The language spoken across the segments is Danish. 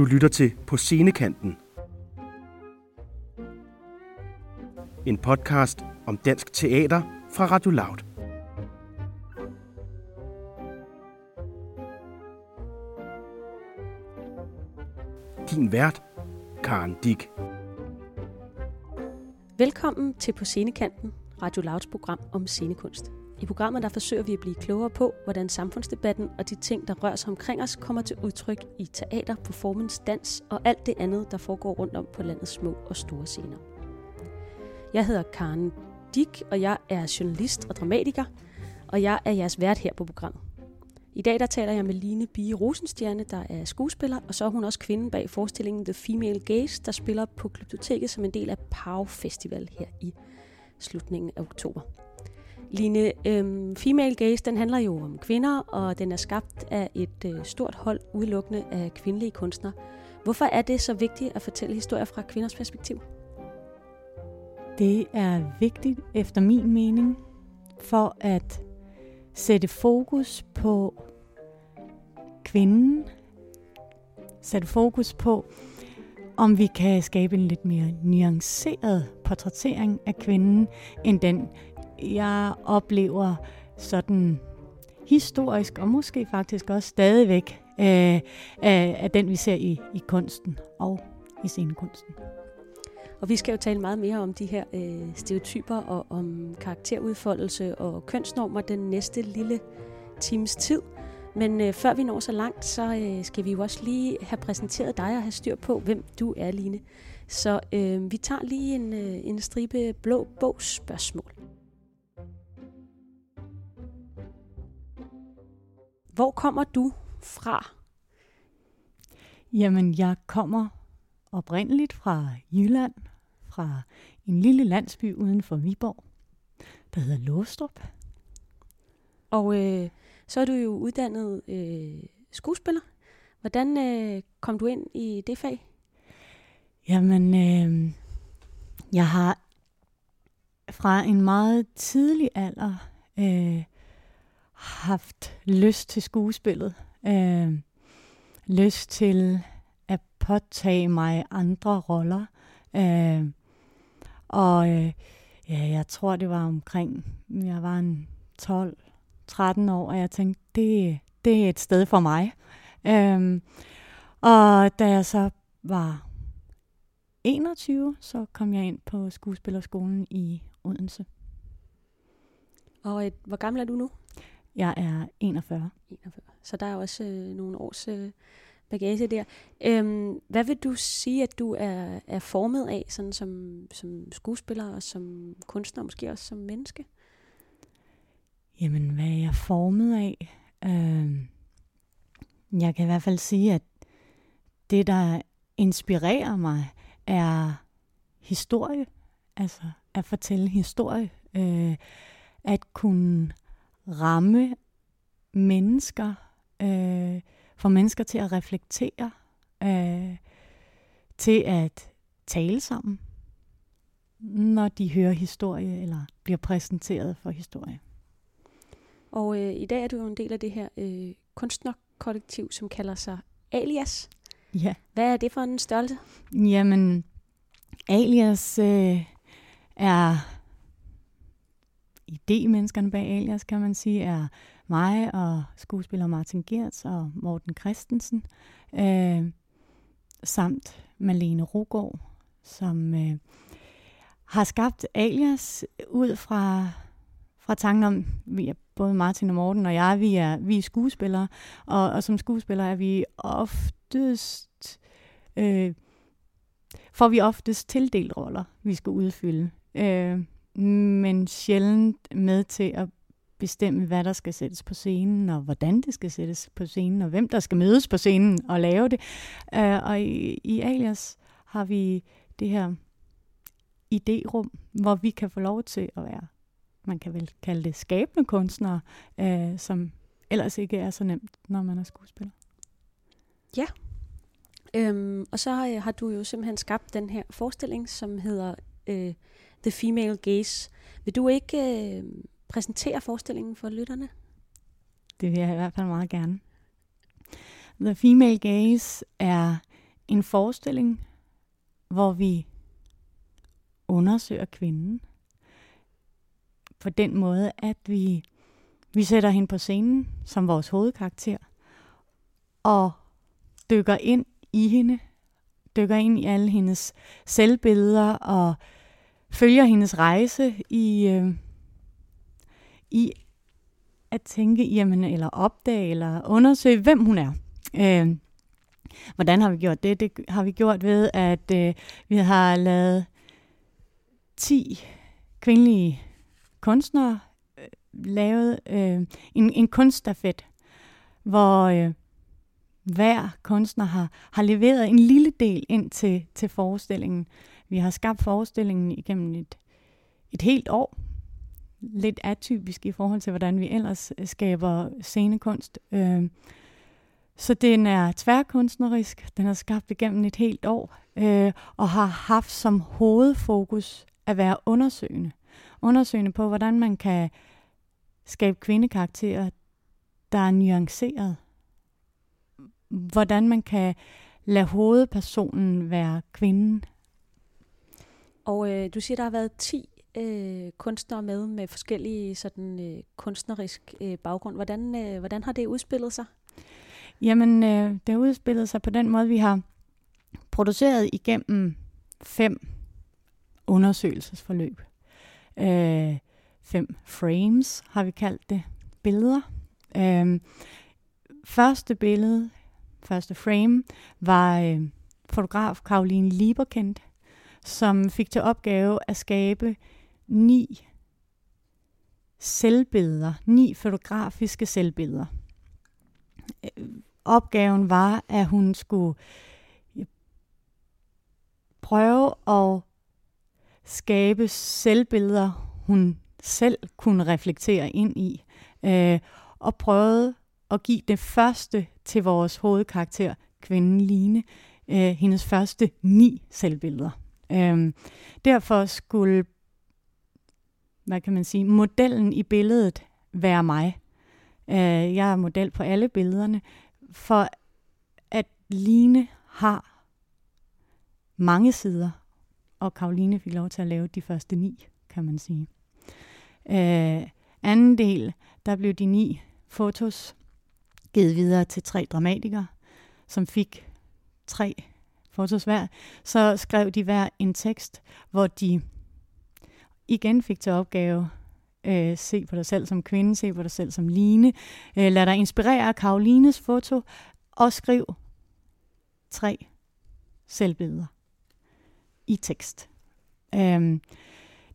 Du lytter til På Scenekanten. En podcast om dansk teater fra Radio Loud. Din vært, Karen Dick. Velkommen til På Scenekanten, Radio Louds program om scenekunst. I programmet der forsøger vi at blive klogere på, hvordan samfundsdebatten og de ting, der rører sig omkring os, kommer til udtryk i teater, performance, dans og alt det andet, der foregår rundt om på landets små og store scener. Jeg hedder Karen Dick, og jeg er journalist og dramatiker, og jeg er jeres vært her på programmet. I dag der taler jeg med Line Bie Rosenstjerne, der er skuespiller, og så er hun også kvinden bag forestillingen The Female Gaze, der spiller på Glyptoteket som en del af POW Festival her i slutningen af oktober. Line, øhm, Female Gaze, den handler jo om kvinder, og den er skabt af et øh, stort hold udelukkende af kvindelige kunstnere. Hvorfor er det så vigtigt at fortælle historier fra kvinders perspektiv? Det er vigtigt efter min mening for at sætte fokus på kvinden, sætte fokus på, om vi kan skabe en lidt mere nuanceret portrættering af kvinden, end den, jeg oplever sådan historisk, og måske faktisk også stadigvæk, øh, af, af den, vi ser i, i kunsten og i scenekunsten. Og vi skal jo tale meget mere om de her øh, stereotyper og om karakterudfoldelse og kønsnormer den næste lille times tid. Men øh, før vi når så langt, så øh, skal vi jo også lige have præsenteret dig og have styr på, hvem du er, Line. Så øh, vi tager lige en, øh, en stribe blå bogsspørgsmål. Hvor kommer du fra? Jamen, jeg kommer oprindeligt fra Jylland, fra en lille landsby uden for Viborg, der hedder Låstrup. Og øh, så er du jo uddannet øh, skuespiller. Hvordan øh, kom du ind i det fag? Jamen, øh, jeg har fra en meget tidlig alder øh, haft lyst til skuespillet. Øh, lyst til at påtage mig andre roller. Øh, og øh, ja, jeg tror, det var omkring, jeg var en 12-13 år, og jeg tænkte, det, det er et sted for mig. Øh, og da jeg så var 21, så kom jeg ind på skuespillerskolen i Odense. Og et, hvor gammel er du nu? Jeg er 41. 41. Så der er også øh, nogle års øh, bagage der. Øhm, hvad vil du sige, at du er, er formet af, sådan som, som skuespiller og som kunstner, måske også som menneske? Jamen, hvad er jeg formet af? Øh, jeg kan i hvert fald sige, at det, der inspirerer mig, er historie. Altså at fortælle historie. Øh, at kunne ramme mennesker, øh, få mennesker til at reflektere, øh, til at tale sammen, når de hører historie eller bliver præsenteret for historie. Og øh, i dag er du jo en del af det her øh, kunstnerkollektiv, som kalder sig Alias. Ja. Hvad er det for en størrelse? Jamen, Alias øh, er idémenneskerne bag Alias, kan man sige, er mig og skuespiller Martin Gertz og Morten Christensen, øh, samt Malene Rogård, som øh, har skabt Alias ud fra, fra tanken om, vi er både Martin og Morten og jeg, vi er, vi er skuespillere, og, og som skuespillere er vi oftest, øh, får vi oftest tildelt roller, vi skal udfylde. Øh, men sjældent med til at bestemme, hvad der skal sættes på scenen, og hvordan det skal sættes på scenen, og hvem der skal mødes på scenen og lave det. Uh, og i, i Alias har vi det her idérum, hvor vi kan få lov til at være, man kan vel kalde det skabende kunstnere, uh, som ellers ikke er så nemt, når man er skuespiller. Ja. Øhm, og så har, har du jo simpelthen skabt den her forestilling, som hedder øh, The Female Gaze. Vil du ikke øh, præsentere forestillingen for lytterne? Det vil jeg i hvert fald meget gerne. The Female Gaze er en forestilling, hvor vi undersøger kvinden på den måde, at vi, vi sætter hende på scenen som vores hovedkarakter og dykker ind i hende, dykker ind i alle hendes selvbilleder og følger hendes rejse i, øh, i at tænke, jamen, eller opdage, eller undersøge, hvem hun er. Øh, hvordan har vi gjort det? Det har vi gjort ved, at øh, vi har lavet 10 kvindelige kunstnere øh, lavet øh, en, en kunststafet, hvor øh, hver kunstner har, har leveret en lille del ind til, til forestillingen. Vi har skabt forestillingen igennem et, et helt år. Lidt atypisk i forhold til, hvordan vi ellers øh, skaber scenekunst. Øh, så den er tværkunstnerisk. Den er skabt igennem et helt år, øh, og har haft som hovedfokus at være undersøgende. Undersøgende på, hvordan man kan skabe kvindekarakterer, der er nuanceret. Hvordan man kan lade hovedpersonen være kvinden. Og øh, du siger, der har været 10 øh, kunstnere med, med forskellige sådan øh, kunstnerisk øh, baggrund. Hvordan, øh, hvordan har det udspillet sig? Jamen, øh, det har udspillet sig på den måde, vi har produceret igennem fem undersøgelsesforløb. Øh, fem frames har vi kaldt det, billeder. Øh, første billede, første frame, var øh, fotograf Karoline Lieberkendt, som fik til opgave at skabe ni selvbilleder, ni fotografiske selvbilleder. Øh, opgaven var, at hun skulle prøve at skabe selvbilleder, hun selv kunne reflektere ind i, øh, og prøvede at give det første til vores hovedkarakter, kvinden Line, øh, hendes første ni selvbilleder. Øhm, derfor skulle, hvad kan man sige, modellen i billedet være mig. Øh, jeg er model på alle billederne, for at Line har mange sider, og Karoline fik lov til at lave de første ni, kan man sige. Øh, anden del, der blev de ni fotos givet videre til tre dramatikere, som fik tre fotos hver. Så skrev de hver en tekst, hvor de igen fik til opgave øh, se på dig selv som kvinde, se på dig selv som Line. Øh, lad dig inspirere af Karolines foto, og skriv tre selvbilleder i tekst. Øhm,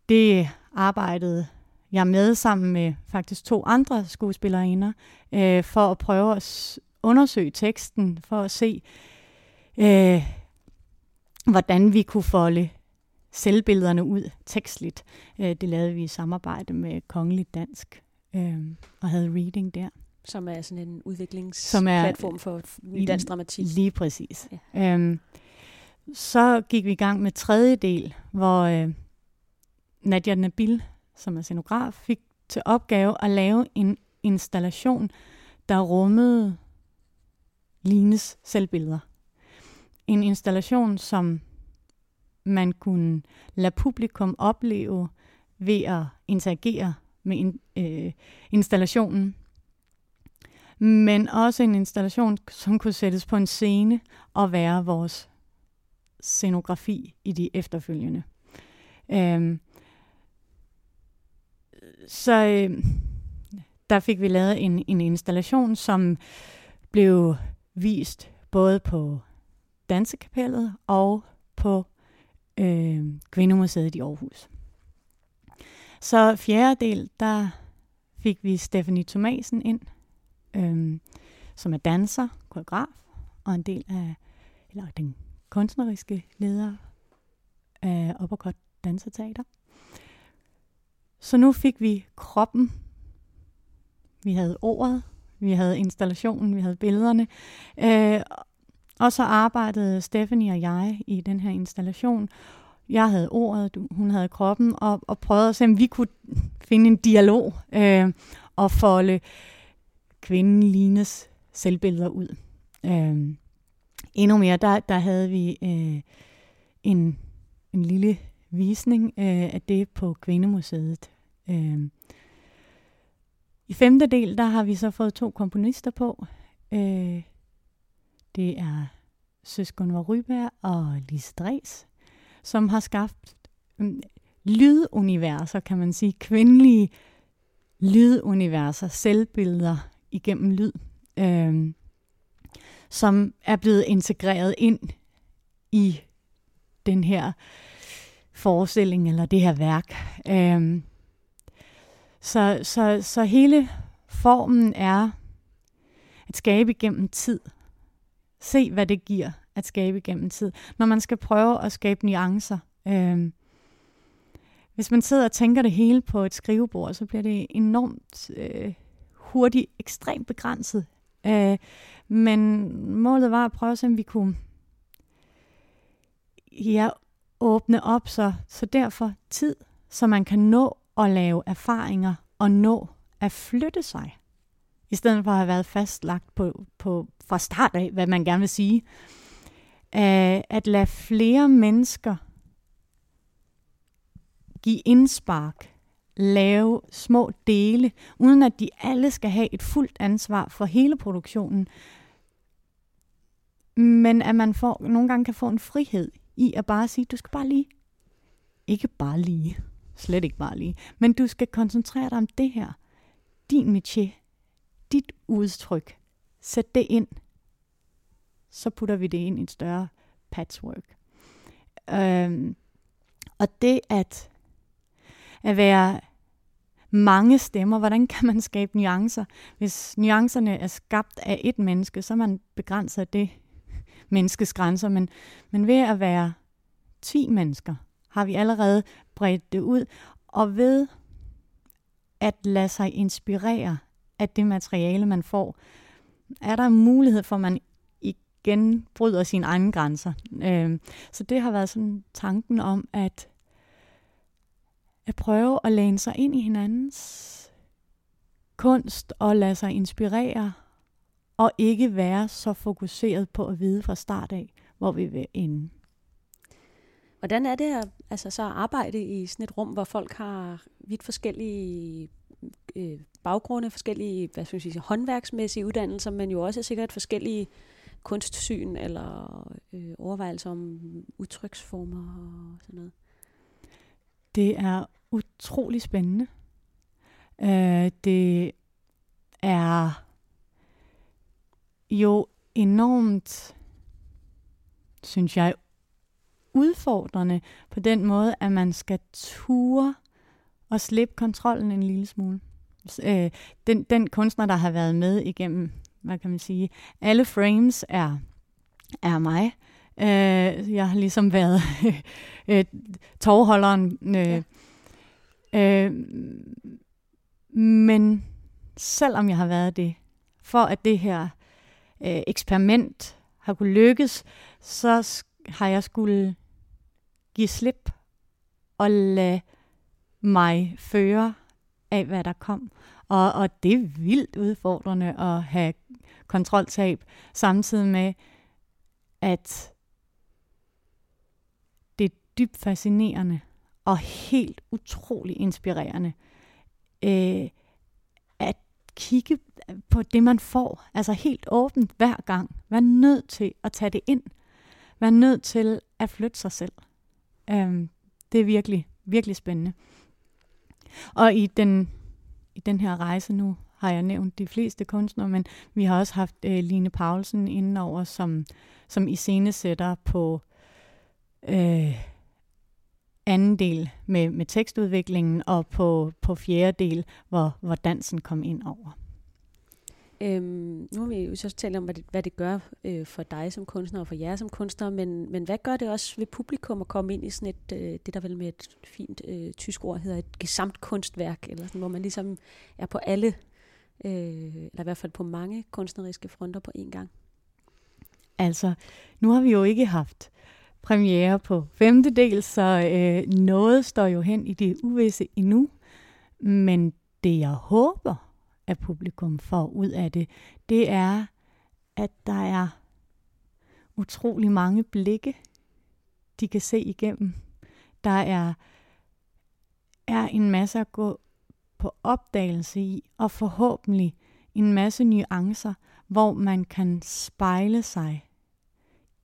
det arbejdede jeg med sammen med faktisk to andre skuespillerinder, øh, for at prøve at undersøge teksten, for at se, øh, hvordan vi kunne folde selvbillederne ud tekstligt. Øh, det lavede vi i samarbejde med Kongeligt Dansk øh, og havde reading der. Som er sådan en udviklingsplatform for dansk dramatik. Lige præcis. Ja. Øhm, så gik vi i gang med tredje del, hvor øh, Nadia Nabil, som er scenograf, fik til opgave at lave en installation, der rummede Lines selvbilleder. En installation, som man kunne lade publikum opleve ved at interagere med in, øh, installationen. Men også en installation, som kunne sættes på en scene og være vores scenografi i de efterfølgende. Øhm, så øh, der fik vi lavet en, en installation, som blev vist både på Dansekapellet og på øh, Kvindemuseet i Aarhus. Så fjerde del, der fik vi Stephanie Thomasen ind, øh, som er danser, koreograf og en del af eller den kunstneriske leder af Oppergodt Danseteater. Så nu fik vi kroppen, vi havde ordet, vi havde installationen, vi havde billederne, øh, og så arbejdede Stephanie og jeg i den her installation. Jeg havde ordet, hun havde kroppen, og, og prøvede at se, om vi kunne finde en dialog øh, og folde kvinden Lines selvbilleder ud. Øh, endnu mere, der, der havde vi øh, en, en lille visning øh, af det på Kvindemuseet. Øh, I femte del, der har vi så fået to komponister på. Øh, det er Søskon Ryberg og Lise Dres, som har skabt mm, lyduniverser, kan man sige, kvindelige lyduniverser, selvbilleder igennem lyd, øh, som er blevet integreret ind i den her forestilling eller det her værk. Øh, så, så, så hele formen er at skabe igennem tid. Se, hvad det giver at skabe igennem tid. Når man skal prøve at skabe nuancer. Øh, hvis man sidder og tænker det hele på et skrivebord, så bliver det enormt øh, hurtigt, ekstremt begrænset. Øh, men målet var at prøve at se, om vi kunne ja, åbne op, så, så derfor tid, så man kan nå at lave erfaringer og nå at flytte sig. I stedet for at have været fastlagt på, på fra start af, hvad man gerne vil sige. Uh, at lade flere mennesker give indspark, lave små dele, uden at de alle skal have et fuldt ansvar for hele produktionen. Men at man får, nogle gange kan få en frihed i at bare sige, du skal bare lige, ikke bare lige, slet ikke bare lige, men du skal koncentrere dig om det her. Din métier, dit udtryk, sæt det ind. Så putter vi det ind i et større patchwork. Øhm, og det at at være mange stemmer. Hvordan kan man skabe nuancer? Hvis nuancerne er skabt af et menneske, så er man begrænset af det menneskes grænser. Men, men ved at være 10 mennesker, har vi allerede bredt det ud. Og ved at lade sig inspirere af det materiale, man får, er der mulighed for, at man igen bryder sine egne grænser. Øh, så det har været sådan tanken om, at at prøve at læne sig ind i hinandens kunst og lade sig inspirere, og ikke være så fokuseret på at vide fra start af, hvor vi vil ende. Hvordan er det at, altså, så at arbejde i sådan et rum, hvor folk har vidt forskellige øh, baggrunde, forskellige hvad skal man sige, håndværksmæssige uddannelser, men jo også sikkert forskellige kunstsyn eller øh, overvejelser om udtryksformer og sådan noget? Det er utrolig spændende. Øh, det er jo enormt, synes jeg, udfordrende på den måde, at man skal ture og slippe kontrollen en lille smule. Øh, den, den kunstner, der har været med igennem, hvad kan man sige, alle frames er, er mig. Øh, jeg har ligesom været øh, tovholderen. Øh, ja. øh, men selvom jeg har været det, for at det her øh, eksperiment har kunne lykkes, så har jeg skulle give slip og lade mig føre af, hvad der kom. Og, og det er vildt udfordrende at have kontroltab, samtidig med, at det dybt fascinerende og helt utrolig inspirerende øh, at kigge på det, man får. Altså helt åbent hver gang. Vær nødt til at tage det ind. Vær nødt til at flytte sig selv. Øh, det er virkelig, virkelig spændende. Og i den, i den her rejse nu har jeg nævnt de fleste kunstnere, men vi har også haft øh, Line Paulsen indenover, som, som iscenesætter på øh, anden del med, med tekstudviklingen, og på, på fjerde del, hvor, hvor dansen kom ind over. Øhm, nu har vi jo så talt om, hvad det, hvad det gør øh, for dig som kunstner og for jer som kunstner, men, men hvad gør det også ved publikum at komme ind i sådan et, øh, det der vel med et fint øh, tysk ord hedder et gesamt kunstværk, eller sådan, hvor man ligesom er på alle, øh, eller i hvert fald på mange kunstneriske fronter på én gang? Altså, nu har vi jo ikke haft premiere på femte del, så øh, noget står jo hen i det uvisse endnu. Men det, jeg håber, at publikum får ud af det, det er, at der er utrolig mange blikke, de kan se igennem. Der er, er en masse at gå på opdagelse i, og forhåbentlig en masse nuancer, hvor man kan spejle sig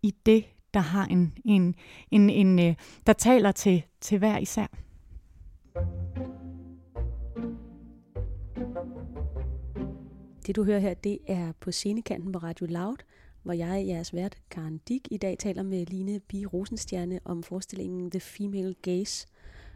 i det, der har en, en, en, en øh, der taler til, til hver især. Det du hører her, det er på scenekanten på Radio Loud, hvor jeg, jeres vært, Karen Dick, i dag taler med Line Bi Rosenstjerne om forestillingen The Female Gaze.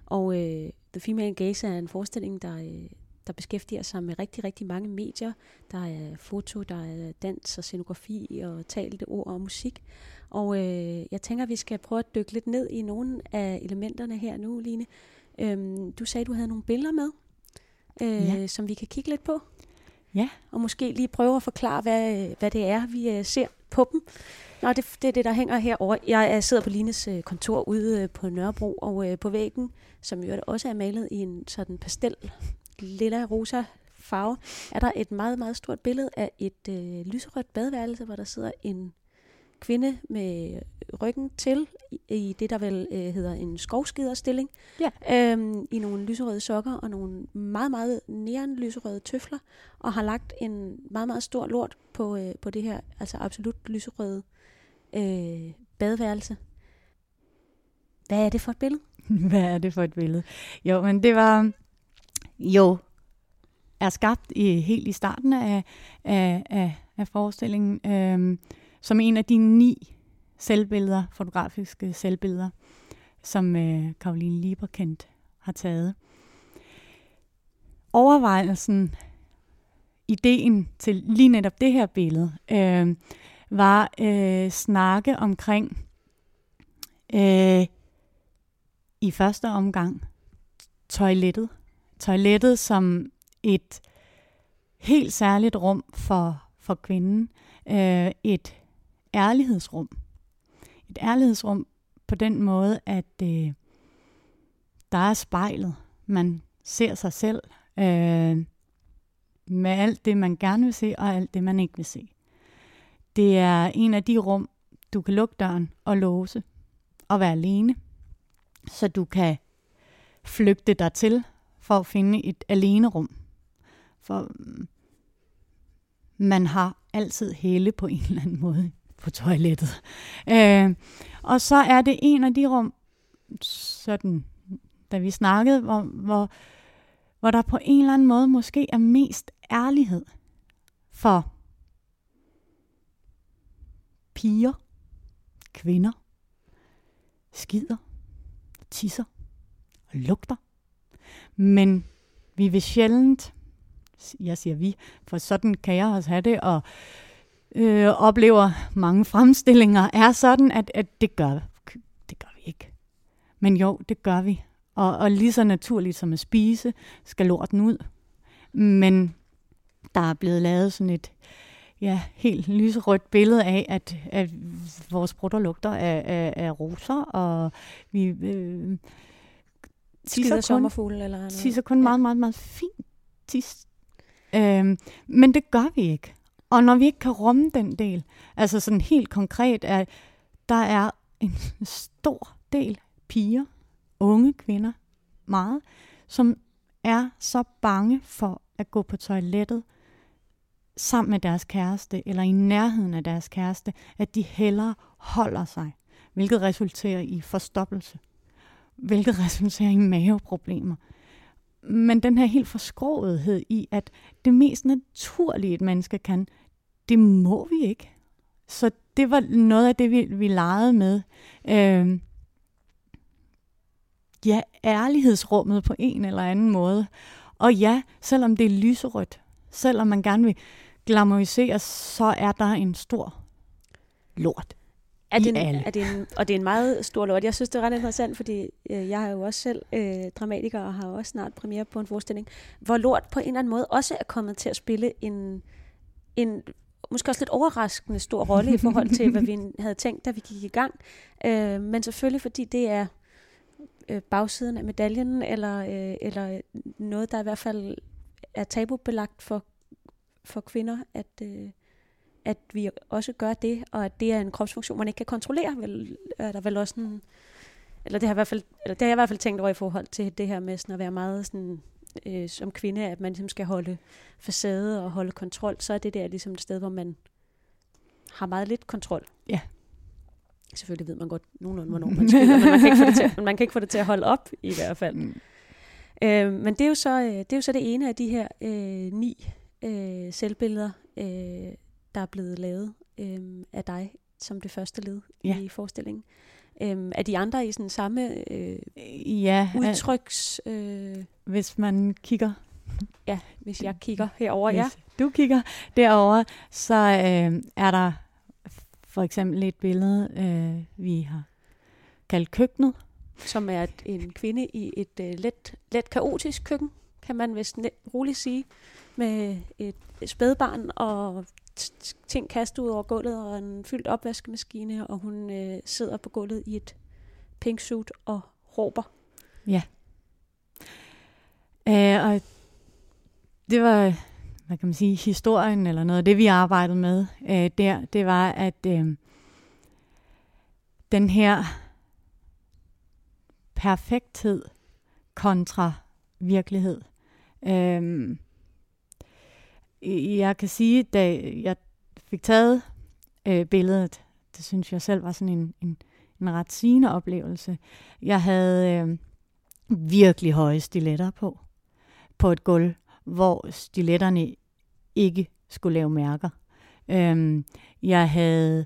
Og øh, The Female Gaze er en forestilling, der, øh, der beskæftiger sig med rigtig, rigtig mange medier. Der er foto, der er dans og scenografi og talte ord og musik. Og øh, jeg tænker, at vi skal prøve at dykke lidt ned i nogle af elementerne her nu, Line. Øhm, du sagde, at du havde nogle billeder med, øh, ja. som vi kan kigge lidt på. Ja. Og måske lige prøve at forklare, hvad, hvad det er, vi øh, ser på dem. Nå, det, det er det, der hænger herover. Jeg øh, sidder på Lines øh, kontor ude på Nørrebro, og på væggen, som jo også er malet i en sådan pastel, lilla rosa farve, er der et meget, meget stort billede af et øh, lyserødt badeværelse, hvor der sidder en kvinde med ryggen til i, det, der vel øh, hedder en skovskiderstilling. Ja. Øhm, I nogle lyserøde sokker og nogle meget, meget næren lyserøde tøfler. Og har lagt en meget, meget stor lort på, øh, på det her altså absolut lyserøde øh, badeværelse. Hvad er det for et billede? Hvad er det for et billede? Jo, men det var jo er skabt i helt i starten af, af, af, af forestillingen. Øh, som en af de ni selvbilleder, fotografiske selvbilleder, som øh, Karoline Lieberkendt har taget. Overvejelsen, ideen til lige netop det her billede, øh, var øh, snakke omkring øh, i første omgang toilettet. Toilettet som et helt særligt rum for, for kvinden. Øh, et ærlighedsrum. Et ærlighedsrum på den måde, at øh, der er spejlet. Man ser sig selv øh, med alt det, man gerne vil se, og alt det, man ikke vil se. Det er en af de rum, du kan lukke døren og låse og være alene, så du kan flygte dig til for at finde et alene rum. For mm, man har altid hele på en eller anden måde på toilettet. Øh, og så er det en af de rum, sådan, da vi snakkede, hvor, hvor, hvor der på en eller anden måde måske er mest ærlighed for piger, kvinder, skider, tisser og lugter. Men vi vil sjældent, jeg siger vi, for sådan kan jeg også have det, og øh, oplever mange fremstillinger, er sådan, at, at det, gør, det gør vi ikke. Men jo, det gør vi. Og, og lige så naturligt som at spise, skal lorten ud. Men der er blevet lavet sådan et ja, helt lyserødt billede af, at, at vores brutter lugter af, af, af roser, og vi øh, tisser kun, eller noget. tisser kun ja. meget, meget, meget fint tis. Øh, men det gør vi ikke. Og når vi ikke kan rumme den del, altså sådan helt konkret, at der er en stor del piger, unge kvinder, meget, som er så bange for at gå på toilettet sammen med deres kæreste, eller i nærheden af deres kæreste, at de hellere holder sig, hvilket resulterer i forstoppelse, hvilket resulterer i maveproblemer. Men den her helt forskrovethed i, at det mest naturlige, et menneske kan, det må vi ikke. Så det var noget af det, vi, vi legede med. Øh, ja, ærlighedsrummet på en eller anden måde. Og ja, selvom det er lyserødt, selvom man gerne vil glamorisere, så er der en stor lort er det, en, er det en, og det er en meget stor lort. Jeg synes, det er ret interessant, fordi øh, jeg er jo også selv øh, dramatiker og har også snart premiere på en forestilling, hvor lort på en eller anden måde også er kommet til at spille en, en måske også lidt overraskende stor rolle i forhold til, hvad vi havde tænkt, da vi gik i gang. Øh, men selvfølgelig, fordi det er øh, bagsiden af medaljen, eller, øh, eller noget, der i hvert fald er tabubelagt for, for kvinder, at, øh, at vi også gør det, og at det er en kropsfunktion, man ikke kan kontrollere, vel, er der vel også en, eller det har, i hvert fald, eller det har jeg i hvert fald tænkt over i forhold til det her med sådan at være meget sådan, øh, som kvinde, at man ligesom skal holde facade og holde kontrol, så er det der ligesom et sted, hvor man har meget lidt kontrol. Ja. Selvfølgelig ved man godt nogenlunde, hvornår man skyder, men man kan, ikke få det til, men man kan ikke få det til at holde op i hvert fald. Mm. Øh, men det er, jo så, øh, det er jo så det ene af de her øh, ni øh, selvbilleder, øh, der er blevet lavet øh, af dig som det første led ja. i forestillingen. Øh, er de andre i sådan samme øh, ja, udtryks... Øh, hvis man kigger... Ja, hvis jeg kigger herover, ja. du kigger derover, så øh, er der for eksempel et billede, øh, vi har kaldt køkkenet, som er et, en kvinde i et uh, let, let kaotisk køkken, kan man vist roligt sige, med et spædbarn og ting kastet ud over gulvet og en fyldt opvaskemaskine, og hun øh, sidder på gulvet i et pink suit og råber. Ja. Uh, og det var, hvad kan man sige, historien eller noget af det, vi arbejdede med øh, der, det var, at øh, den her perfekthed kontra virkelighed. Øh, jeg kan sige, da jeg fik taget øh, billedet, det synes jeg selv var sådan en, en, en ret sigende oplevelse. Jeg havde øh, virkelig høje stiletter på, på et gulv, hvor stiletterne ikke skulle lave mærker. Øh, jeg havde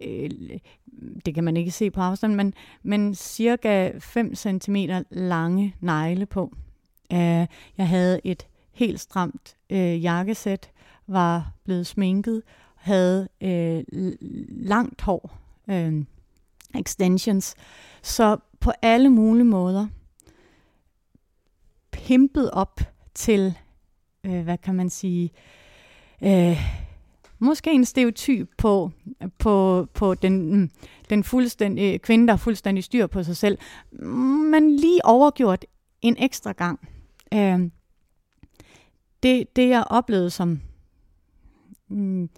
øh, det kan man ikke se på afstand, men, men cirka 5 cm lange negle på. Øh, jeg havde et helt stramt øh, jakkesæt, var blevet sminket, havde øh, langt hår, øh, extensions. Så på alle mulige måder pimpet op til, øh, hvad kan man sige, øh, måske en stereotyp på, på, på den, mm, den fuldstændig, øh, kvinde, der er fuldstændig styr på sig selv, men lige overgjort en ekstra gang. Øh, det, det jeg oplevede som mm,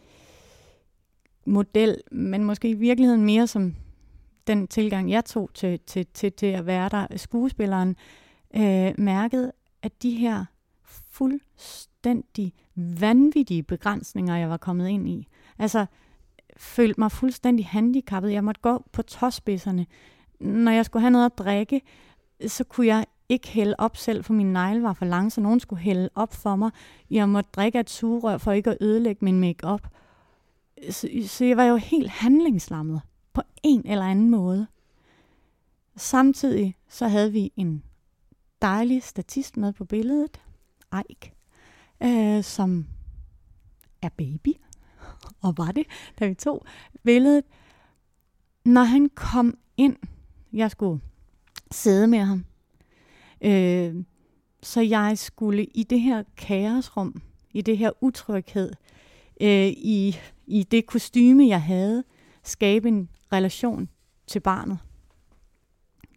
model, men måske i virkeligheden mere som den tilgang, jeg tog til, til, til, til at være der, skuespilleren, øh, mærkede, at de her fuldstændig vanvittige begrænsninger, jeg var kommet ind i. Altså, følte mig fuldstændig handicappet. Jeg måtte gå på tåspidserne. Når jeg skulle have noget at drikke, så kunne jeg ikke hælde op selv, for min negle var for lang, så nogen skulle hælde op for mig. Jeg måtte drikke et sugerør for ikke at ødelægge min makeup. Så, så jeg var jo helt handlingslammet på en eller anden måde. Samtidig så havde vi en dejlig statist med på billedet, Eik, øh, som er baby, og var det, da vi tog billedet. Når han kom ind, jeg skulle sidde med ham, øh, så jeg skulle i det her kaosrum, i det her utryghed, øh, i, i det kostyme, jeg havde, skabe en relation til barnet,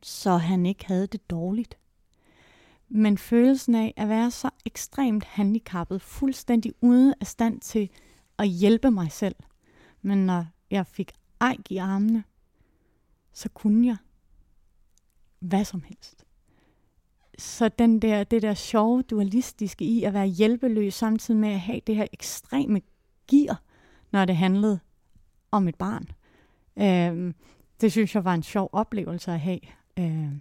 så han ikke havde det dårligt. Men følelsen af at være så ekstremt handicappet, fuldstændig ude af stand til at hjælpe mig selv. Men når jeg fik ej i armene, så kunne jeg hvad som helst. Så den der, det der sjove dualistiske i at være hjælpeløs, samtidig med at have det her ekstreme gear, når det handlede om et barn. Øh, det synes jeg var en sjov oplevelse at have. Øh,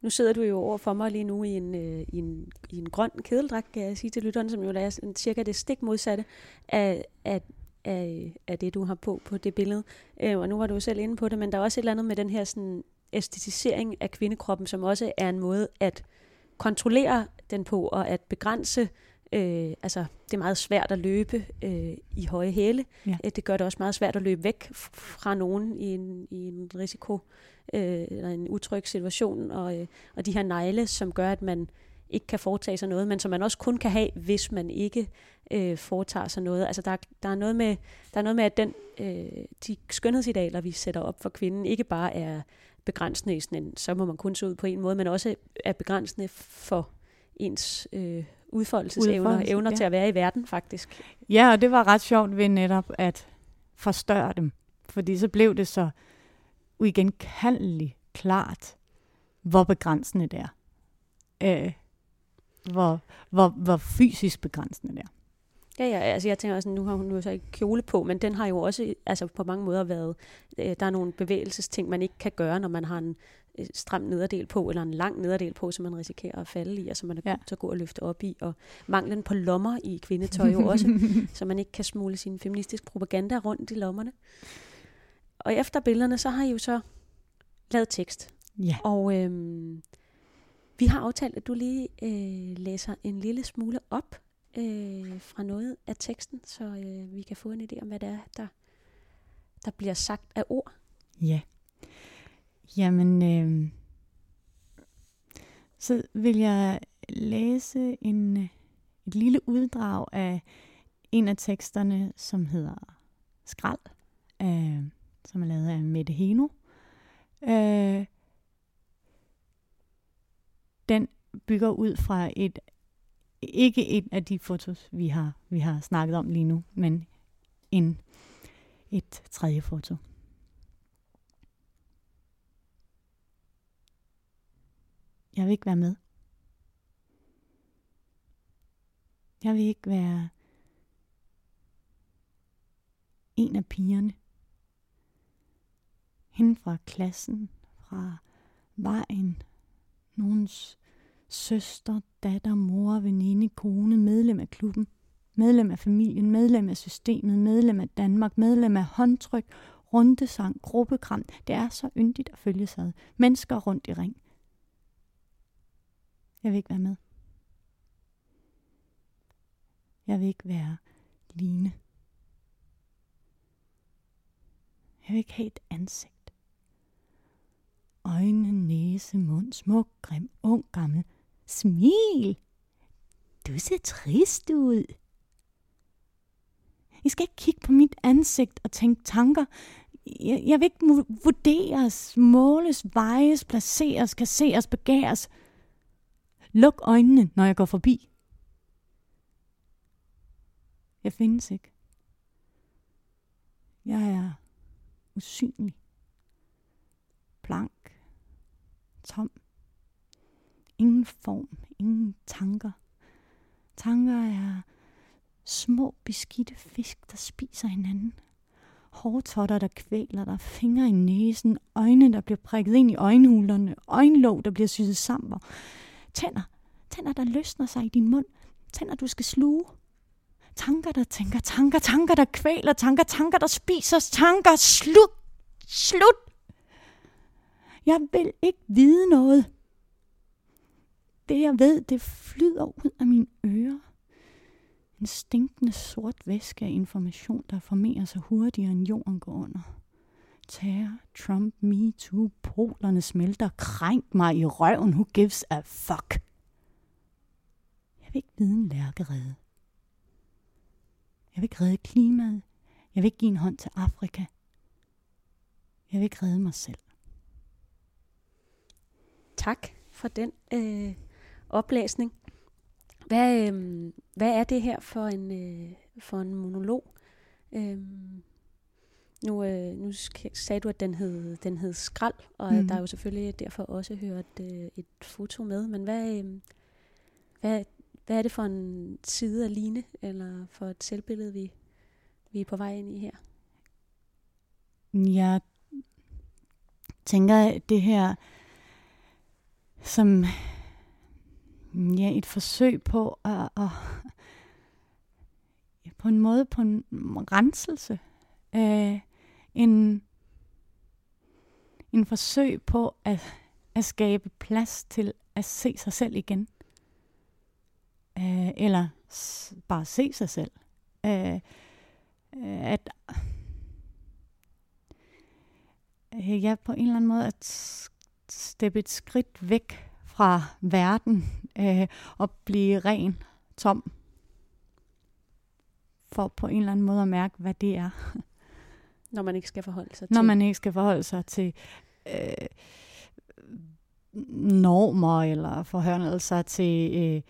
nu sidder du jo over for mig lige nu i en, øh, i en, i en grøn kedeldragt, kan jeg sige til lytteren, som jo er cirka det stik modsatte af, af, af, af det, du har på på det billede. Øh, og nu var du jo selv inde på det, men der er også et eller andet med den her sådan, æstetisering af kvindekroppen, som også er en måde at kontrollere den på, og at begrænse Øh, altså, det er meget svært at løbe øh, i høje hæle. Ja. Øh, det gør det også meget svært at løbe væk fra nogen i en, i en risiko øh, eller en utryg situation. Og, øh, og de her negle, som gør, at man ikke kan foretage sig noget, men som man også kun kan have, hvis man ikke øh, foretager sig noget. Altså der, der, er noget med, der er noget med, at den, øh, de skønhedsidealer, vi sætter op for kvinden, ikke bare er begrænsende i sådan en, så må man kun se ud på en måde, men også er begrænsende for ens øh, udfoldelsesevner Udfoldelse, evner ja. til at være i verden, faktisk. Ja, og det var ret sjovt ved netop at forstørre dem. Fordi så blev det så uigenkaldeligt klart, hvor begrænsende det er. Øh, hvor, hvor, hvor fysisk begrænsende det er. Ja, ja, altså jeg tænker også, nu har hun jo så ikke kjole på, men den har jo også altså på mange måder været, øh, der er nogle bevægelsesting, man ikke kan gøre, når man har en øh, stram nederdel på, eller en lang nederdel på, som man risikerer at falde i, og som man er Ja. ja. til at løfte op i, og manglen på lommer i kvindetøj jo også, så man ikke kan smule sin feministisk propaganda rundt i lommerne. Og efter billederne, så har I jo så lavet tekst, Ja. og øhm, vi har aftalt, at du lige øh, læser en lille smule op øh, fra noget af teksten, så øh, vi kan få en idé om, hvad det er, der, der bliver sagt af ord. Ja. Jamen, øh, så vil jeg læse en, et lille uddrag af en af teksterne, som hedder Skrald, øh, som er lavet af Mette Heno. Øh, den bygger ud fra et ikke et af de fotos, vi har, vi har snakket om lige nu, men en, et tredje foto. Jeg vil ikke være med. Jeg vil ikke være en af pigerne. Hende fra klassen, fra vejen, nogens søster, datter, mor, veninde, kone, medlem af klubben, medlem af familien, medlem af systemet, medlem af Danmark, medlem af håndtryk, rundesang, gruppekram. Det er så yndigt at følge sig. Mennesker rundt i ring. Jeg vil ikke være med. Jeg vil ikke være Line. Jeg vil ikke have et ansigt. Øjne, næse, mund, smuk, grim, ung, gammel. Smil! Du ser trist ud. I skal ikke kigge på mit ansigt og tænke tanker. Jeg, jeg vil ikke vurderes, måles, vejes, placeres, kasseres, begæres. Luk øjnene, når jeg går forbi. Jeg findes ikke. Jeg er usynlig. Blank. Tom. Ingen form, ingen tanker. Tanker er små beskidte fisk, der spiser hinanden. Hårtotter, der kvæler dig, fingre i næsen, øjne, der bliver prikket ind i øjenhulerne, øjenlåg, der bliver syet sammen. Tænder, tænder, der løsner sig i din mund. Tænder, du skal sluge. Tanker, der tænker, tanker, tanker, der kvæler, tanker, tanker, der spiser, tanker, slut, slut. Jeg vil ikke vide noget. Det jeg ved, det flyder ud af mine ører. En stinkende sort væske af information, der formerer sig hurtigere end jorden går under. Terror, Trump, Me Too, polerne smelter, krænk mig i røven, who gives a fuck. Jeg vil ikke vide en lærkerede. Jeg vil ikke redde klimaet. Jeg vil ikke give en hånd til Afrika. Jeg vil ikke redde mig selv. Tak for den øh, oplæsning. Hvad, øh, hvad er det her for en, øh, for en monolog? Øh, nu, øh, nu sagde du, at den hed, den hed Skrald, og mm. Der er jo selvfølgelig derfor også hørt øh, et foto med. Men hvad, øh, hvad, hvad er det for en side af Line, eller for et selvbillede, vi, vi er på vej ind i her? Jeg tænker, at det her som ja, et forsøg på at, at på en måde på en renselse. Øh, en, en forsøg på at, at skabe plads til at se sig selv igen. Øh, eller s- bare se sig selv. Øh, øh at øh, ja, på en eller anden måde at steppe et skridt væk fra verden øh, og blive ren, tom. For på en eller anden måde at mærke, hvad det er. Når man ikke skal forholde sig Når til man ikke skal forholde sig til øh, normer eller forhørnelser til, øh,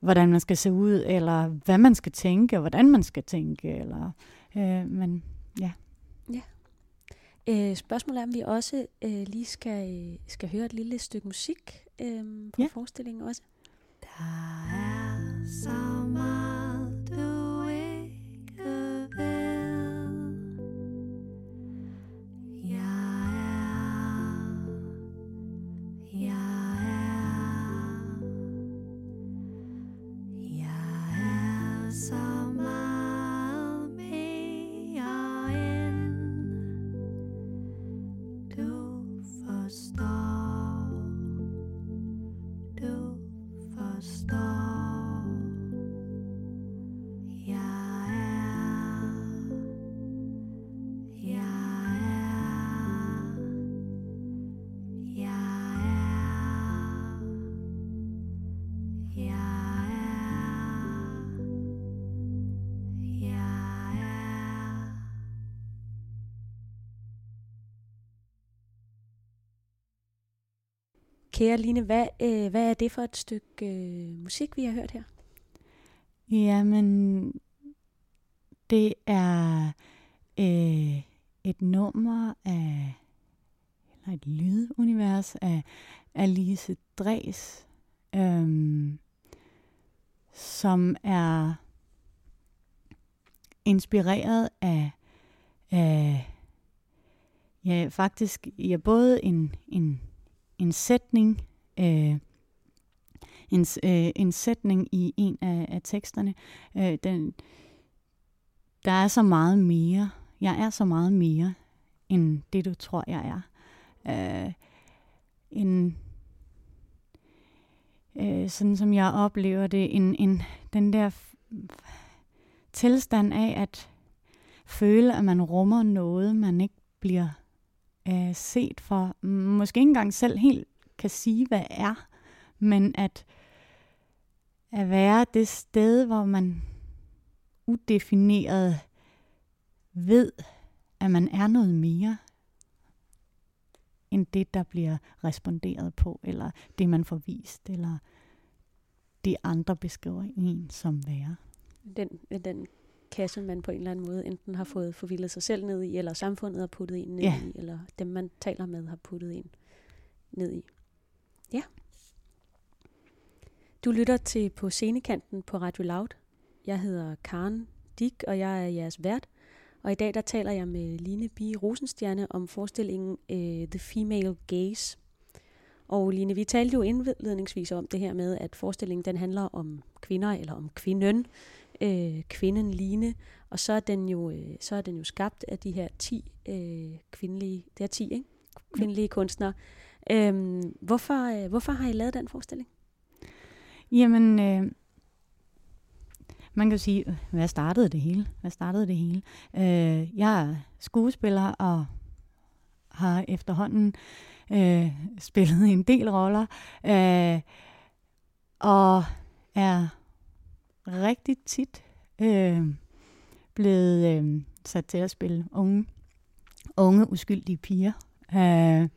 hvordan man skal se ud, eller hvad man skal tænke, og hvordan man skal tænke. Eller, øh, men ja. Øh, spørgsmålet er, om vi også øh, lige skal, skal høre et lille stykke musik øh, fra ja. forestillingen også. Der er så meget, star. Kære Line, hvad, øh, hvad er det for et stykke øh, musik, vi har hørt her? Jamen, det er øh, et nummer af, eller et lydunivers af Alice Dres, øh, som er inspireret af, af ja, faktisk ja, både en, en en sætning, øh, en, øh, en sætning i en af, af teksterne. Øh, den, der er så meget mere. Jeg er så meget mere, end det du tror, jeg er. Øh, en, øh, sådan som jeg oplever det, en, en, den der tilstand af at føle, at man rummer noget, man ikke bliver øh, set for, måske ikke engang selv helt kan sige, hvad er, men at, at være det sted, hvor man udefineret ved, at man er noget mere, end det, der bliver responderet på, eller det, man får vist, eller det andre beskriver en som være. Den, den kasse, man på en eller anden måde enten har fået forvildet sig selv ned i, eller samfundet har puttet en ned ja. i, eller dem, man taler med, har puttet en ned i. Ja. Du lytter til På Scenekanten på Radio Loud. Jeg hedder Karen Dick, og jeg er jeres vært. Og i dag der taler jeg med Line Bie Rosenstjerne om forestillingen uh, The Female Gaze. Og Line, vi talte jo indledningsvis om det her med, at forestillingen den handler om kvinder, eller om kvinden, øh, kvinden Line, og så er den jo øh, så er den jo skabt af de her 10 øh, kvindelige, det er 10, ikke? Kvindelige ja. kunstnere. Øhm, hvorfor, øh, hvorfor har I lavet den forestilling? Jamen, øh, man kan sige, hvad startede det hele? Hvad startede det hele? Øh, jeg er skuespiller og har efterhånden øh, spillet en del roller, øh, og er rigtig tit øh, blevet øh, sat til at spille unge, unge uskyldige piger. Øh,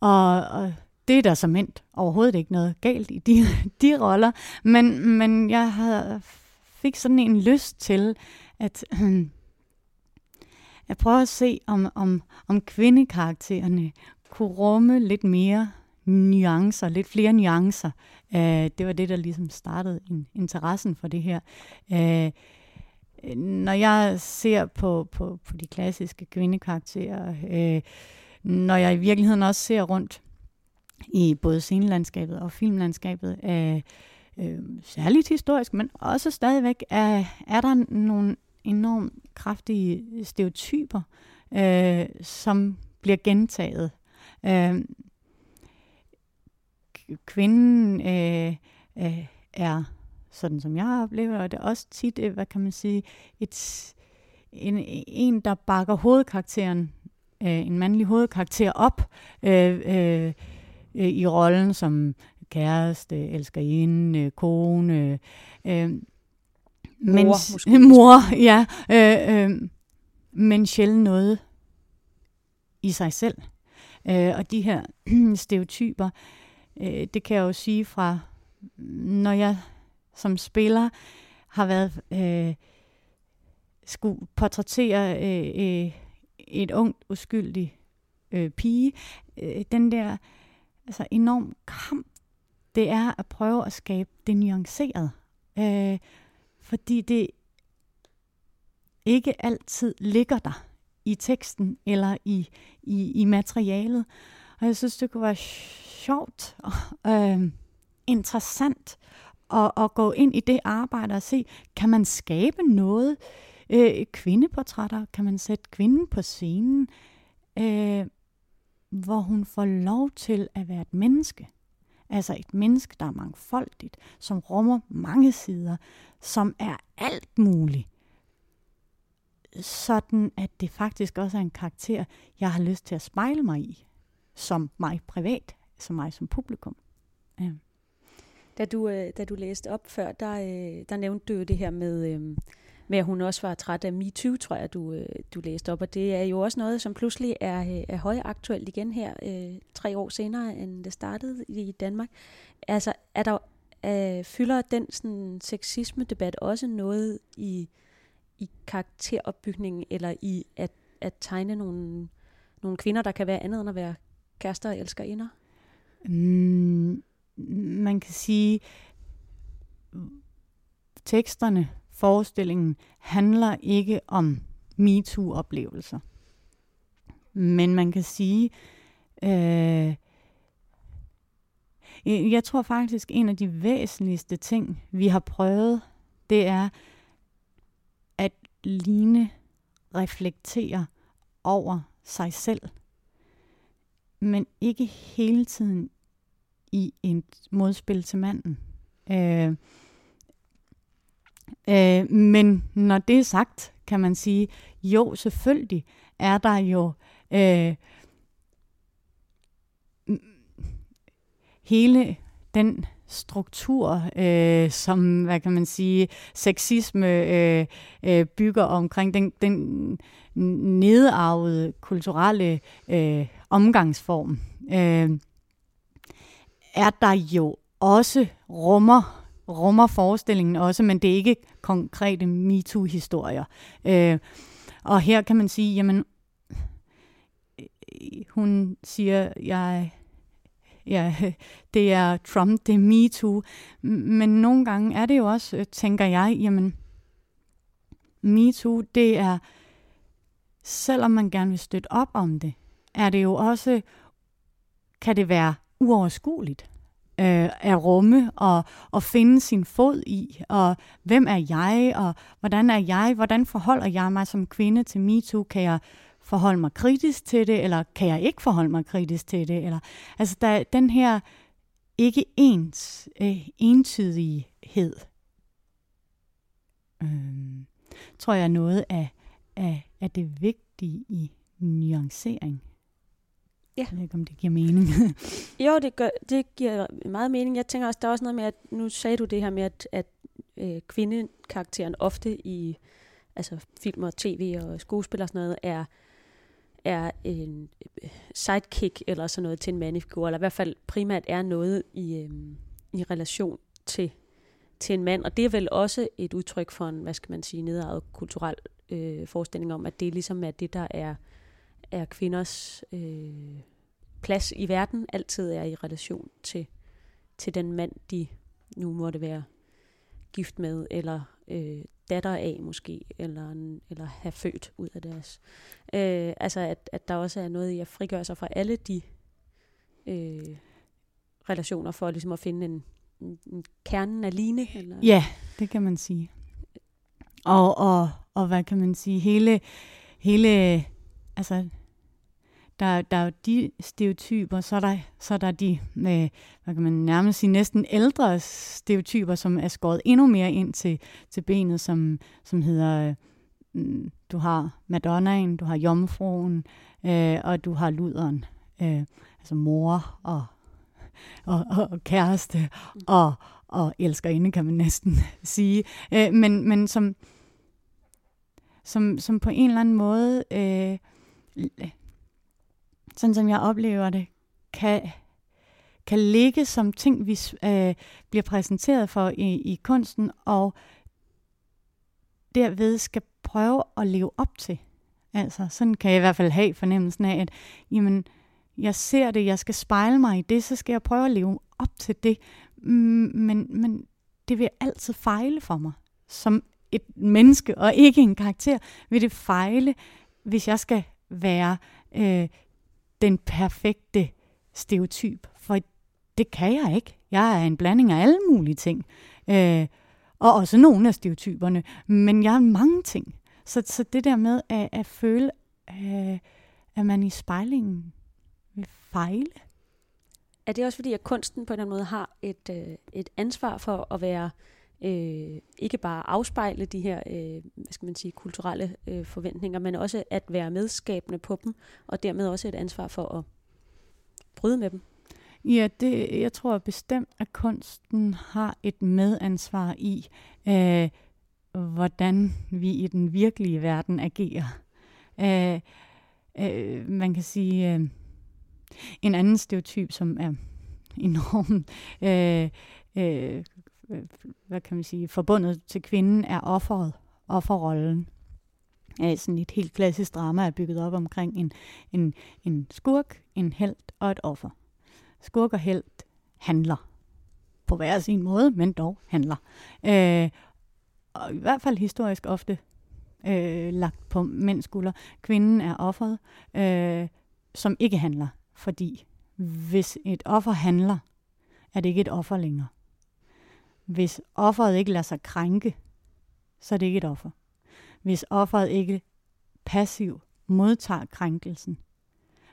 og, og det er der som endt overhovedet ikke noget galt i de, de roller, men, men jeg havde, fik sådan en lyst til at, øh, at prøve at se, om, om, om kvindekaraktererne kunne rumme lidt mere nuancer, lidt flere nuancer. Uh, det var det, der ligesom startede in, interessen for det her. Uh, når jeg ser på, på, på de klassiske kvindekarakterer, uh, når jeg i virkeligheden også ser rundt i både scenelandskabet og filmlandskabet, uh, uh, særligt historisk, men også stadigvæk, uh, er der nogle enormt kraftige stereotyper, uh, som bliver gentaget. Uh, kvinden øh, øh, er, sådan som jeg oplever, og det er også tit, øh, hvad kan man sige, et, en, en der bakker hovedkarakteren, øh, en mandlig hovedkarakter op øh, øh, øh, i rollen som kæreste, elskerinde, øh, kone, øh, men, mor, måske. mor, ja, øh, øh, men sjældent noget i sig selv. Øh, og de her stereotyper, øh, øh, det kan jeg jo sige fra, når jeg som spiller har været øh, skulle portrættere øh, øh, et ungt, uskyldigt øh, pige. Øh, den der altså enorm kamp, det er at prøve at skabe det nuanceret. Øh, fordi det ikke altid ligger der i teksten eller i, i, i materialet. Og jeg synes, det kunne være sjovt og øh, interessant at, at gå ind i det arbejde og se, kan man skabe noget? Øh, kvindeportrætter, kan man sætte kvinden på scenen, øh, hvor hun får lov til at være et menneske. Altså et menneske, der er mangfoldigt, som rummer mange sider, som er alt muligt. Sådan at det faktisk også er en karakter, jeg har lyst til at spejle mig i, som mig privat, som mig som publikum. Ja. Da du, øh, da du læste op før, der, øh, der nævnte du det her med, øh, med, at hun også var træt af MeToo, tror jeg, du, øh, du læste op. Og det er jo også noget, som pludselig er, øh, er højaktuelt igen her, øh, tre år senere, end det startede i Danmark. Altså, er der, øh, fylder den sådan, sexisme-debat også noget i, i karakteropbygningen, eller i at, at tegne nogle, nogle kvinder, der kan være andet end at være kærester og elskerinder? Mm, man kan sige, teksterne forestillingen handler ikke om MeToo-oplevelser. Men man kan sige, øh, jeg tror faktisk, en af de væsentligste ting, vi har prøvet, det er, at Line reflekterer over sig selv, men ikke hele tiden i et modspil til manden. Øh, Øh, men når det er sagt, kan man sige, jo, selvfølgelig er der jo øh, hele den struktur, øh, som, hvad kan man sige, sexisme øh, øh, bygger omkring den, den nedarvede kulturelle øh, omgangsform, øh, er der jo også rummer rummer forestillingen også, men det er ikke konkrete MeToo-historier. Øh, og her kan man sige, jamen, øh, hun siger, jeg, ja, det er Trump, det er MeToo. Men nogle gange er det jo også, øh, tænker jeg, jamen, MeToo, det er, selvom man gerne vil støtte op om det, er det jo også, kan det være uoverskueligt øh, at rumme og, og finde sin fod i, og hvem er jeg, og hvordan er jeg, hvordan forholder jeg mig som kvinde til MeToo, kan jeg forholde mig kritisk til det, eller kan jeg ikke forholde mig kritisk til det, eller, altså der, den her ikke ens, øh, entydighed, øh, tror jeg er noget af, af, af det vigtige i nuancering. Ja. Jeg ved ikke, om det giver mening. jo, det, gør, det giver meget mening. Jeg tænker også, der er også noget med, at nu sagde du det her med, at, at øh, kvindekarakteren ofte i altså film og tv og skuespil og sådan noget, er, er en øh, sidekick eller sådan noget til en mandefigur, eller i hvert fald primært er noget i, øh, i relation til, til en mand. Og det er vel også et udtryk for en, hvad skal man sige, nedarvet kulturel øh, forestilling om, at det ligesom er det, der er er kvinders øh, plads i verden altid er i relation til, til den mand, de nu måtte være gift med, eller øh, datter af måske, eller, eller have født ud af deres. Øh, altså at, at der også er noget i at frigøre sig fra alle de øh, relationer, for ligesom at finde en, en, en kernen alene. Eller? Ja, det kan man sige. Og, og, og hvad kan man sige, hele, hele altså der, der er jo de stereotyper, så er der, så er der de, med, hvad kan man nærmest sige, næsten ældre stereotyper, som er skåret endnu mere ind til, til benet, som, som hedder, øh, du har Madonnaen, du har Jomfruen, øh, og du har Luderen, øh, altså mor og, og, og, og kæreste og, og elskerinde, kan man næsten sige. Øh, men men som, som, som på en eller anden måde... Øh, sådan som jeg oplever det, kan, kan ligge som ting, vi øh, bliver præsenteret for i, i kunsten, og derved skal prøve at leve op til. Altså, sådan kan jeg i hvert fald have fornemmelsen af, at jamen, jeg ser det, jeg skal spejle mig i det, så skal jeg prøve at leve op til det. Mm, men, men det vil altid fejle for mig. Som et menneske, og ikke en karakter, vil det fejle, hvis jeg skal være øh, den perfekte stereotyp. For det kan jeg ikke. Jeg er en blanding af alle mulige ting. Øh, og også nogle af stereotyperne. Men jeg er mange ting. Så, så det der med at, at føle, øh, at man i spejlingen vil fejle. Er det også fordi, at kunsten på en eller anden måde har et, øh, et ansvar for at være øh, ikke bare afspejle de her øh, hvad skal man sige, kulturelle øh, forventninger, men også at være medskabende på dem, og dermed også et ansvar for at bryde med dem? Ja, det, jeg tror bestemt, at kunsten har et medansvar i, øh, hvordan vi i den virkelige verden agerer. Øh, øh, man kan sige, øh, en anden stereotyp, som er enormt øh, øh, hvad kan man sige, forbundet til kvinden, er offeret, offerrollen. Ja, sådan et helt klassisk drama er bygget op omkring en, en, en skurk, en held og et offer. Skurk og held handler på hver sin måde, men dog handler. Øh, og i hvert fald historisk ofte øh, lagt på mænds skulder. Kvinden er offeret, øh, som ikke handler, fordi hvis et offer handler, er det ikke et offer længere. Hvis offeret ikke lader sig krænke, så er det ikke et offer. Hvis offeret ikke passiv modtager krænkelsen,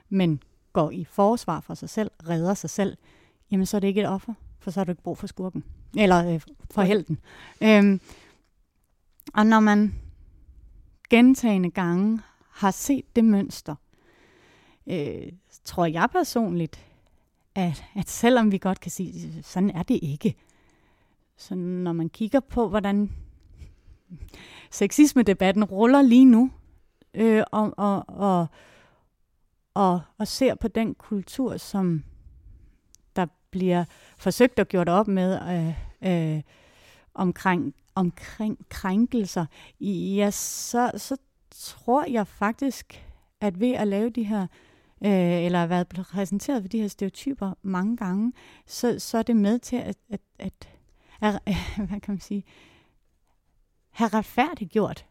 men går i forsvar for sig selv, redder sig selv, jamen så er det ikke et offer, for så har du ikke brug for skurken. Eller øh, for helten. Øhm, og når man gentagende gange har set det mønster, øh, tror jeg personligt, at, at selvom vi godt kan sige, sådan er det ikke, så når man kigger på, hvordan sexisme-debatten ruller lige nu, øh, og, og, og, og, og ser på den kultur, som der bliver forsøgt at gjort op med øh, øh, omkring, omkring krænkelser, ja, så, så tror jeg faktisk, at ved at lave de her, øh, øh, eller har været præsenteret for de her stereotyper mange gange, så, så er det med til at, at, at er, hvad kan man sige, have retfærdiggjort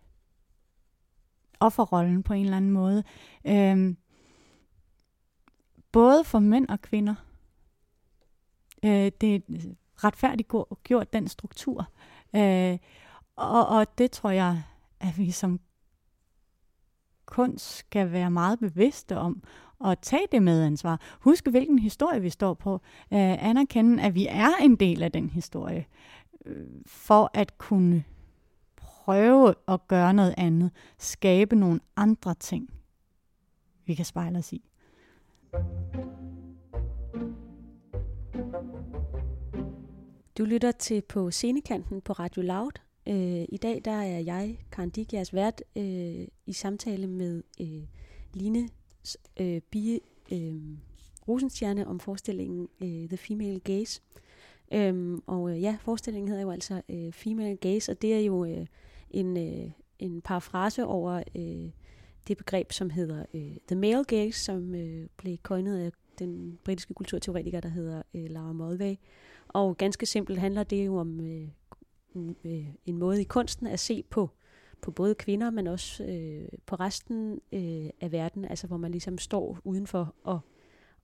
offerrollen på en eller anden måde. Øhm, både for mænd og kvinder. Øh, det er retfærdigt gjort den struktur. Øh, og, og det tror jeg, at vi som kunst skal være meget bevidste om at tage det medansvar. Husk, hvilken historie vi står på. Øh, anerkende, at vi er en del af den historie. Øh, for at kunne prøve at gøre noget andet. Skabe nogle andre ting, vi kan spejle os i. Du lytter til på scenekanten på Radio Loud. Øh, I dag der er jeg, Karen Dick, jeres vært, øh, i samtale med øh, Line øh, Bie øh, Rosenstjerne om forestillingen øh, The Female Gaze. Øhm, og øh, ja, forestillingen hedder jo altså øh, Female Gaze, og det er jo øh, en, øh, en parafrase over øh, det begreb, som hedder øh, The Male Gaze, som øh, blev coinet af den britiske kulturteoretiker, der hedder øh, Laura Mulvey. Og ganske simpelt handler det jo om øh, øh, en måde i kunsten at se på på både kvinder, men også øh, på resten øh, af verden, altså hvor man ligesom står udenfor og,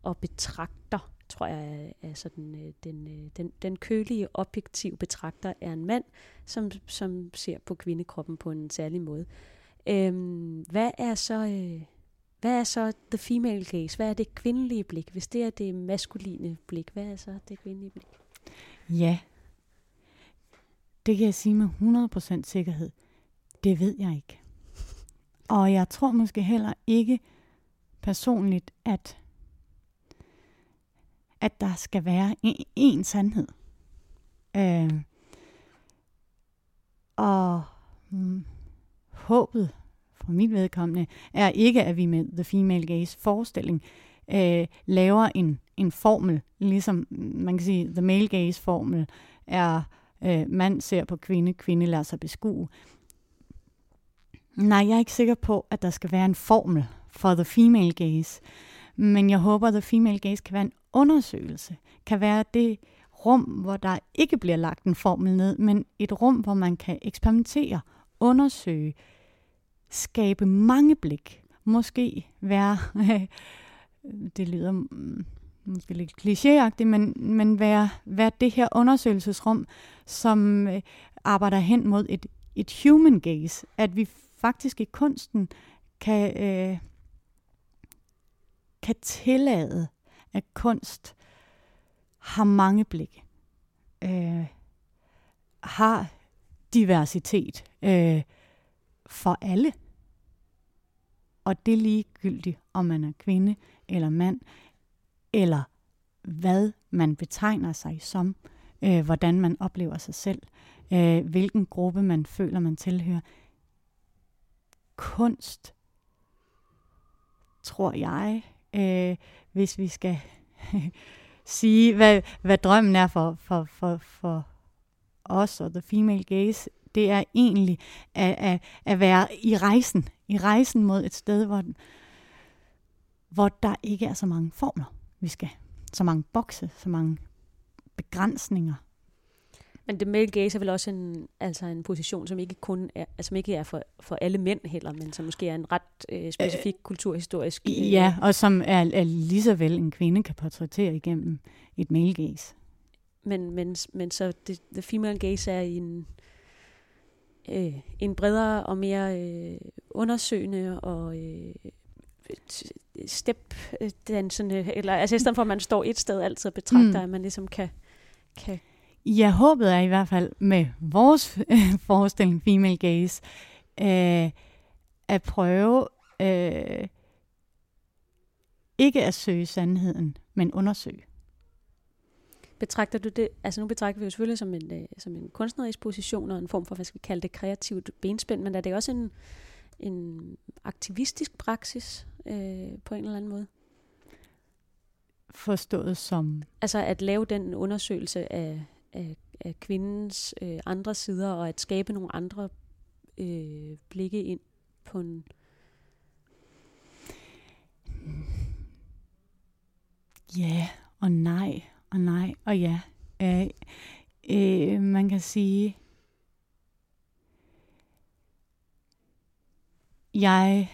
og betragter, tror jeg, er, den, sådan, øh, den, øh, den, den kølige, objektive betragter er en mand, som, som ser på kvindekroppen på en særlig måde. Øh, hvad er så... Øh, hvad er så the female gaze? Hvad er det kvindelige blik? Hvis det er det maskuline blik, hvad er så det kvindelige blik? Ja, det kan jeg sige med 100% sikkerhed. Det ved jeg ikke. Og jeg tror måske heller ikke personligt, at, at der skal være en, en sandhed. Øh, og hmm, håbet for mit vedkommende er ikke, at vi med The Female Gaze forestilling øh, laver en, en formel, ligesom mm, man kan sige, the male gaze formel er, øh, mand ser på kvinde, kvinde lader sig beskue. Nej, jeg er ikke sikker på, at der skal være en formel for the female gaze, men jeg håber, at the female gaze kan være en undersøgelse, kan være det rum, hvor der ikke bliver lagt en formel ned, men et rum, hvor man kan eksperimentere, undersøge, skabe mange blik, måske være, det lyder mm, måske lidt klichéagtigt, men, men være, være det her undersøgelsesrum, som øh, arbejder hen mod et, et human gaze, at vi faktisk i kunsten kan, øh, kan tillade, at kunst har mange blik, øh, har diversitet øh, for alle. Og det er ligegyldigt, om man er kvinde eller mand, eller hvad man betegner sig som, øh, hvordan man oplever sig selv, øh, hvilken gruppe man føler, man tilhører. Kunst, tror jeg, øh, hvis vi skal sige, hvad, hvad drømmen er for, for, for, for os og the female gaze, det er egentlig at, at, at være i rejsen, i rejsen mod et sted, hvor, hvor der ikke er så mange formler, vi skal. Så mange bokse, så mange begrænsninger. Men det male gaze er vel også en, altså en position, som ikke kun er, altså som ikke er for, for alle mænd heller, men som måske er en ret øh, specifik øh, kulturhistorisk. Øh, ja, og som er, er lige så vel en kvinde kan portrættere igennem et male gaze. Men, men, men så det, the female gaze er en, øh, en bredere og mere øh, undersøgende og øh, step dansende, eller altså i stedet for at man står et sted altid og betragter, mm. at man ligesom kan, kan Ja, håbet er i hvert fald med vores forestilling Female Gaze, øh, at prøve øh, ikke at søge sandheden, men undersøge. Betragter du det, altså nu betragter vi jo selvfølgelig som en, øh, som en kunstnerisk position og en form for, hvad skal vi kalde det, kreativt benspænd, men er det også en, en aktivistisk praksis øh, på en eller anden måde? Forstået som? Altså at lave den undersøgelse af, af, af kvindens øh, andre sider, og at skabe nogle andre øh, blikke ind på en... Ja, og nej, og nej, og ja. Øh, øh, man kan sige, jeg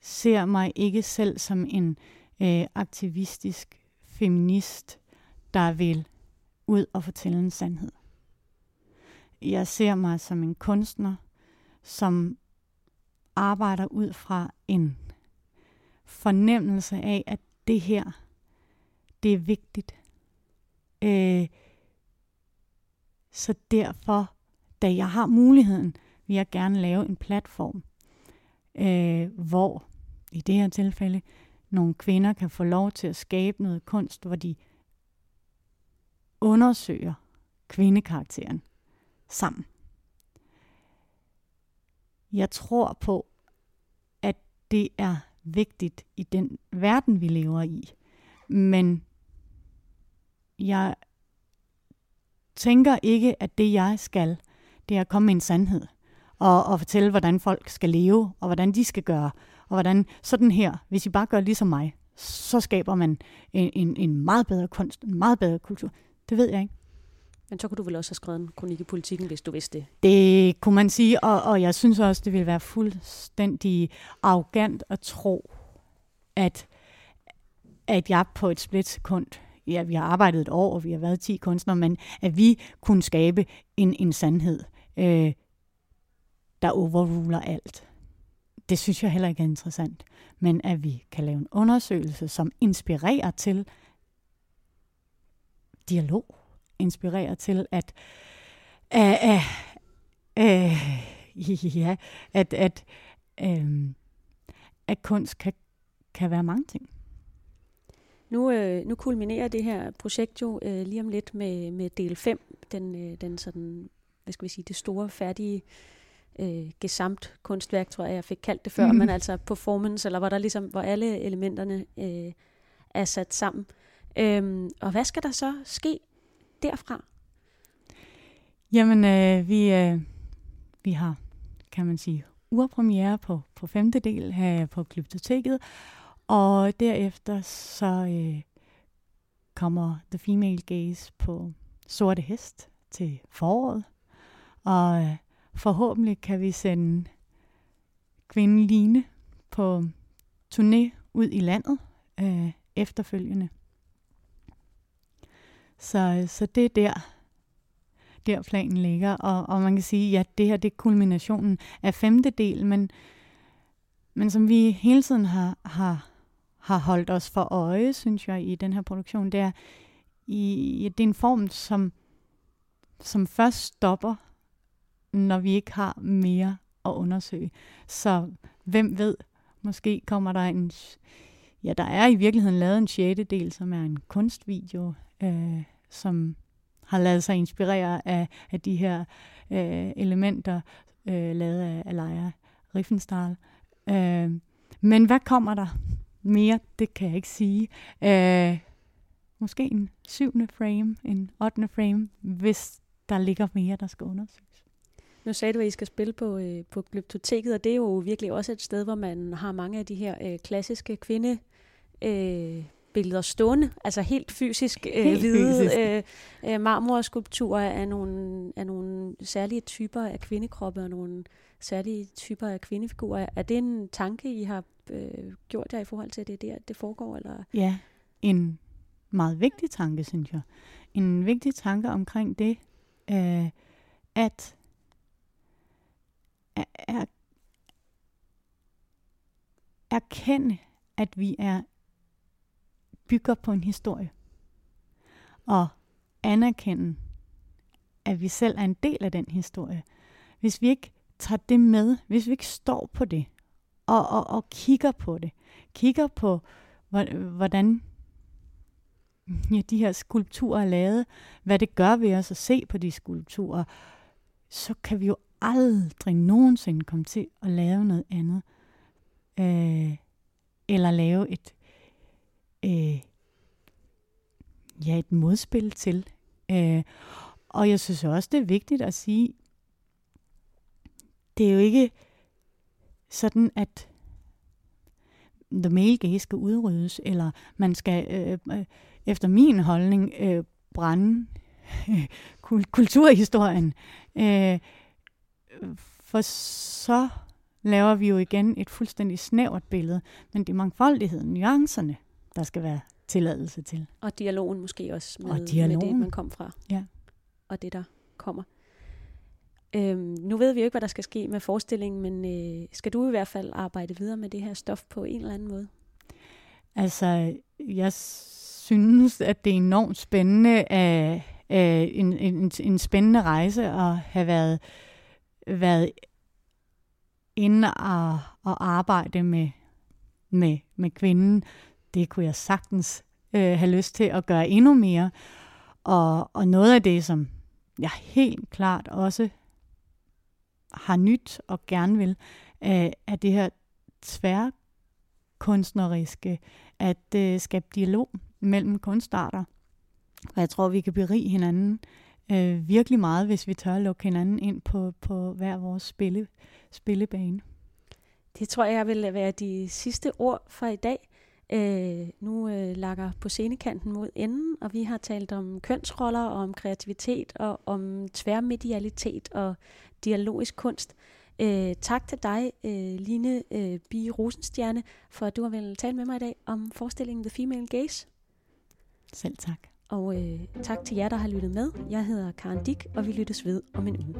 ser mig ikke selv som en øh, aktivistisk feminist, der vil ud og fortælle en sandhed. Jeg ser mig som en kunstner, som arbejder ud fra en fornemmelse af, at det her, det er vigtigt. Øh, så derfor, da jeg har muligheden, vil jeg gerne lave en platform, øh, hvor i det her tilfælde nogle kvinder kan få lov til at skabe noget kunst, hvor de undersøger kvindekarakteren sammen. Jeg tror på, at det er vigtigt i den verden, vi lever i. Men jeg tænker ikke, at det jeg skal, det er at komme med en sandhed. Og, og fortælle, hvordan folk skal leve, og hvordan de skal gøre. Og hvordan sådan her, hvis I bare gør ligesom mig, så skaber man en, en, en meget bedre kunst, en meget bedre kultur. Det ved jeg ikke. Men så kunne du vel også have skrevet en kronik i politikken, hvis du vidste det. Det kunne man sige, og, og jeg synes også, det ville være fuldstændig arrogant at tro, at, at jeg på et splitsekund, ja, vi har arbejdet et år, og vi har været 10 kunstnere, men at vi kunne skabe en, en sandhed, øh, der overruler alt. Det synes jeg heller ikke er interessant. Men at vi kan lave en undersøgelse, som inspirerer til, dialog inspirerer til, at, uh, uh, uh, ja, at, at, uh, at kunst kan, kan være mange ting. Nu, øh, nu kulminerer det her projekt jo øh, lige om lidt med, med del 5, den, øh, den sådan, hvad skal vi sige, det store færdige øh, gesamt kunstværk, tror jeg, jeg fik kaldt det før, mm. men altså performance, eller hvor der ligesom, hvor alle elementerne øh, er sat sammen. Øhm, og hvad skal der så ske derfra? Jamen, øh, vi, øh, vi har, kan man sige, urpremiere på, på femte del her på Glyptoteket, og derefter så øh, kommer The Female Gaze på Sorte Hest til foråret, og øh, forhåbentlig kan vi sende kvinden Line på turné ud i landet øh, efterfølgende. Så, øh, så det er der, der planen ligger. Og, og man kan sige, ja, det her det er kulminationen af femte del, men, men som vi hele tiden har, har, har holdt os for øje, synes jeg, i den her produktion, det er, i, det er en form, som, som først stopper, når vi ikke har mere at undersøge. Så hvem ved, måske kommer der en... Ja, der er i virkeligheden lavet en sjette del, som er en kunstvideo, øh, som har lavet sig inspirere af, af de her øh, elementer, øh, lavet af af Leia Riffenstahl. Øh, men hvad kommer der mere? Det kan jeg ikke sige. Øh, måske en syvende frame, en ottende frame, hvis der ligger mere, der skal undersøges. Nu sagde du, at I skal spille på, øh, på Glyptoteket, og det er jo virkelig også et sted, hvor man har mange af de her øh, klassiske kvinde øh, billeder stående, altså helt fysisk øh, helt hvide fysisk. Øh, øh, marmorskulpturer af nogle, af nogle særlige typer af kvindekroppe og nogle særlige typer af kvindefigurer. Er det en tanke, I har øh, gjort jer i forhold til, at det er der, det foregår? Eller? Ja, en meget vigtig tanke, synes jeg. En vigtig tanke omkring det, øh, at er, erkende, at vi er bygger på en historie. Og anerkende, at vi selv er en del af den historie. Hvis vi ikke tager det med, hvis vi ikke står på det, og, og, og kigger på det, kigger på, hvordan ja, de her skulpturer er lavet, hvad det gør ved os at se på de skulpturer, så kan vi jo aldrig nogensinde komme til at lave noget andet. Øh, eller lave et øh, ja, et modspil til. Øh, og jeg synes også, det er vigtigt at sige, det er jo ikke sådan, at the male gaze skal udryddes, eller man skal øh, øh efter min holdning øh, brænde øh, kulturhistorien. Øh, for så laver vi jo igen et fuldstændig snævert billede, men det er mangfoldigheden, nuancerne, der skal være tilladelse til. Og dialogen måske også med, og med det, man kom fra. Ja. Og det, der kommer. Øhm, nu ved vi jo ikke, hvad der skal ske med forestillingen, men øh, skal du i hvert fald arbejde videre med det her stof på en eller anden måde? Altså, jeg synes, at det er enormt spændende, af, af en, en, en spændende rejse at have været, været inde og, og arbejde med, med, med kvinden, det kunne jeg sagtens øh, have lyst til at gøre endnu mere. Og, og noget af det, som jeg helt klart også har nyt og gerne vil, øh, er det her tværkunstneriske, at øh, skabe dialog mellem kunstarter. Og jeg tror, vi kan berige hinanden øh, virkelig meget, hvis vi tør at lukke hinanden ind på, på hver vores spille, spillebane. Det tror jeg vil være de sidste ord for i dag øh, nu øh, lakker på scenekanten mod enden, og vi har talt om kønsroller, og om kreativitet, og om tværmedialitet og dialogisk kunst. Øh, tak til dig, øh, Line øh, Bie Rosenstjerne, for at du har vel tale med mig i dag om forestillingen The Female Gaze. Selv tak. Og øh, tak til jer, der har lyttet med. Jeg hedder Karen Dick, og vi lyttes ved om en uge.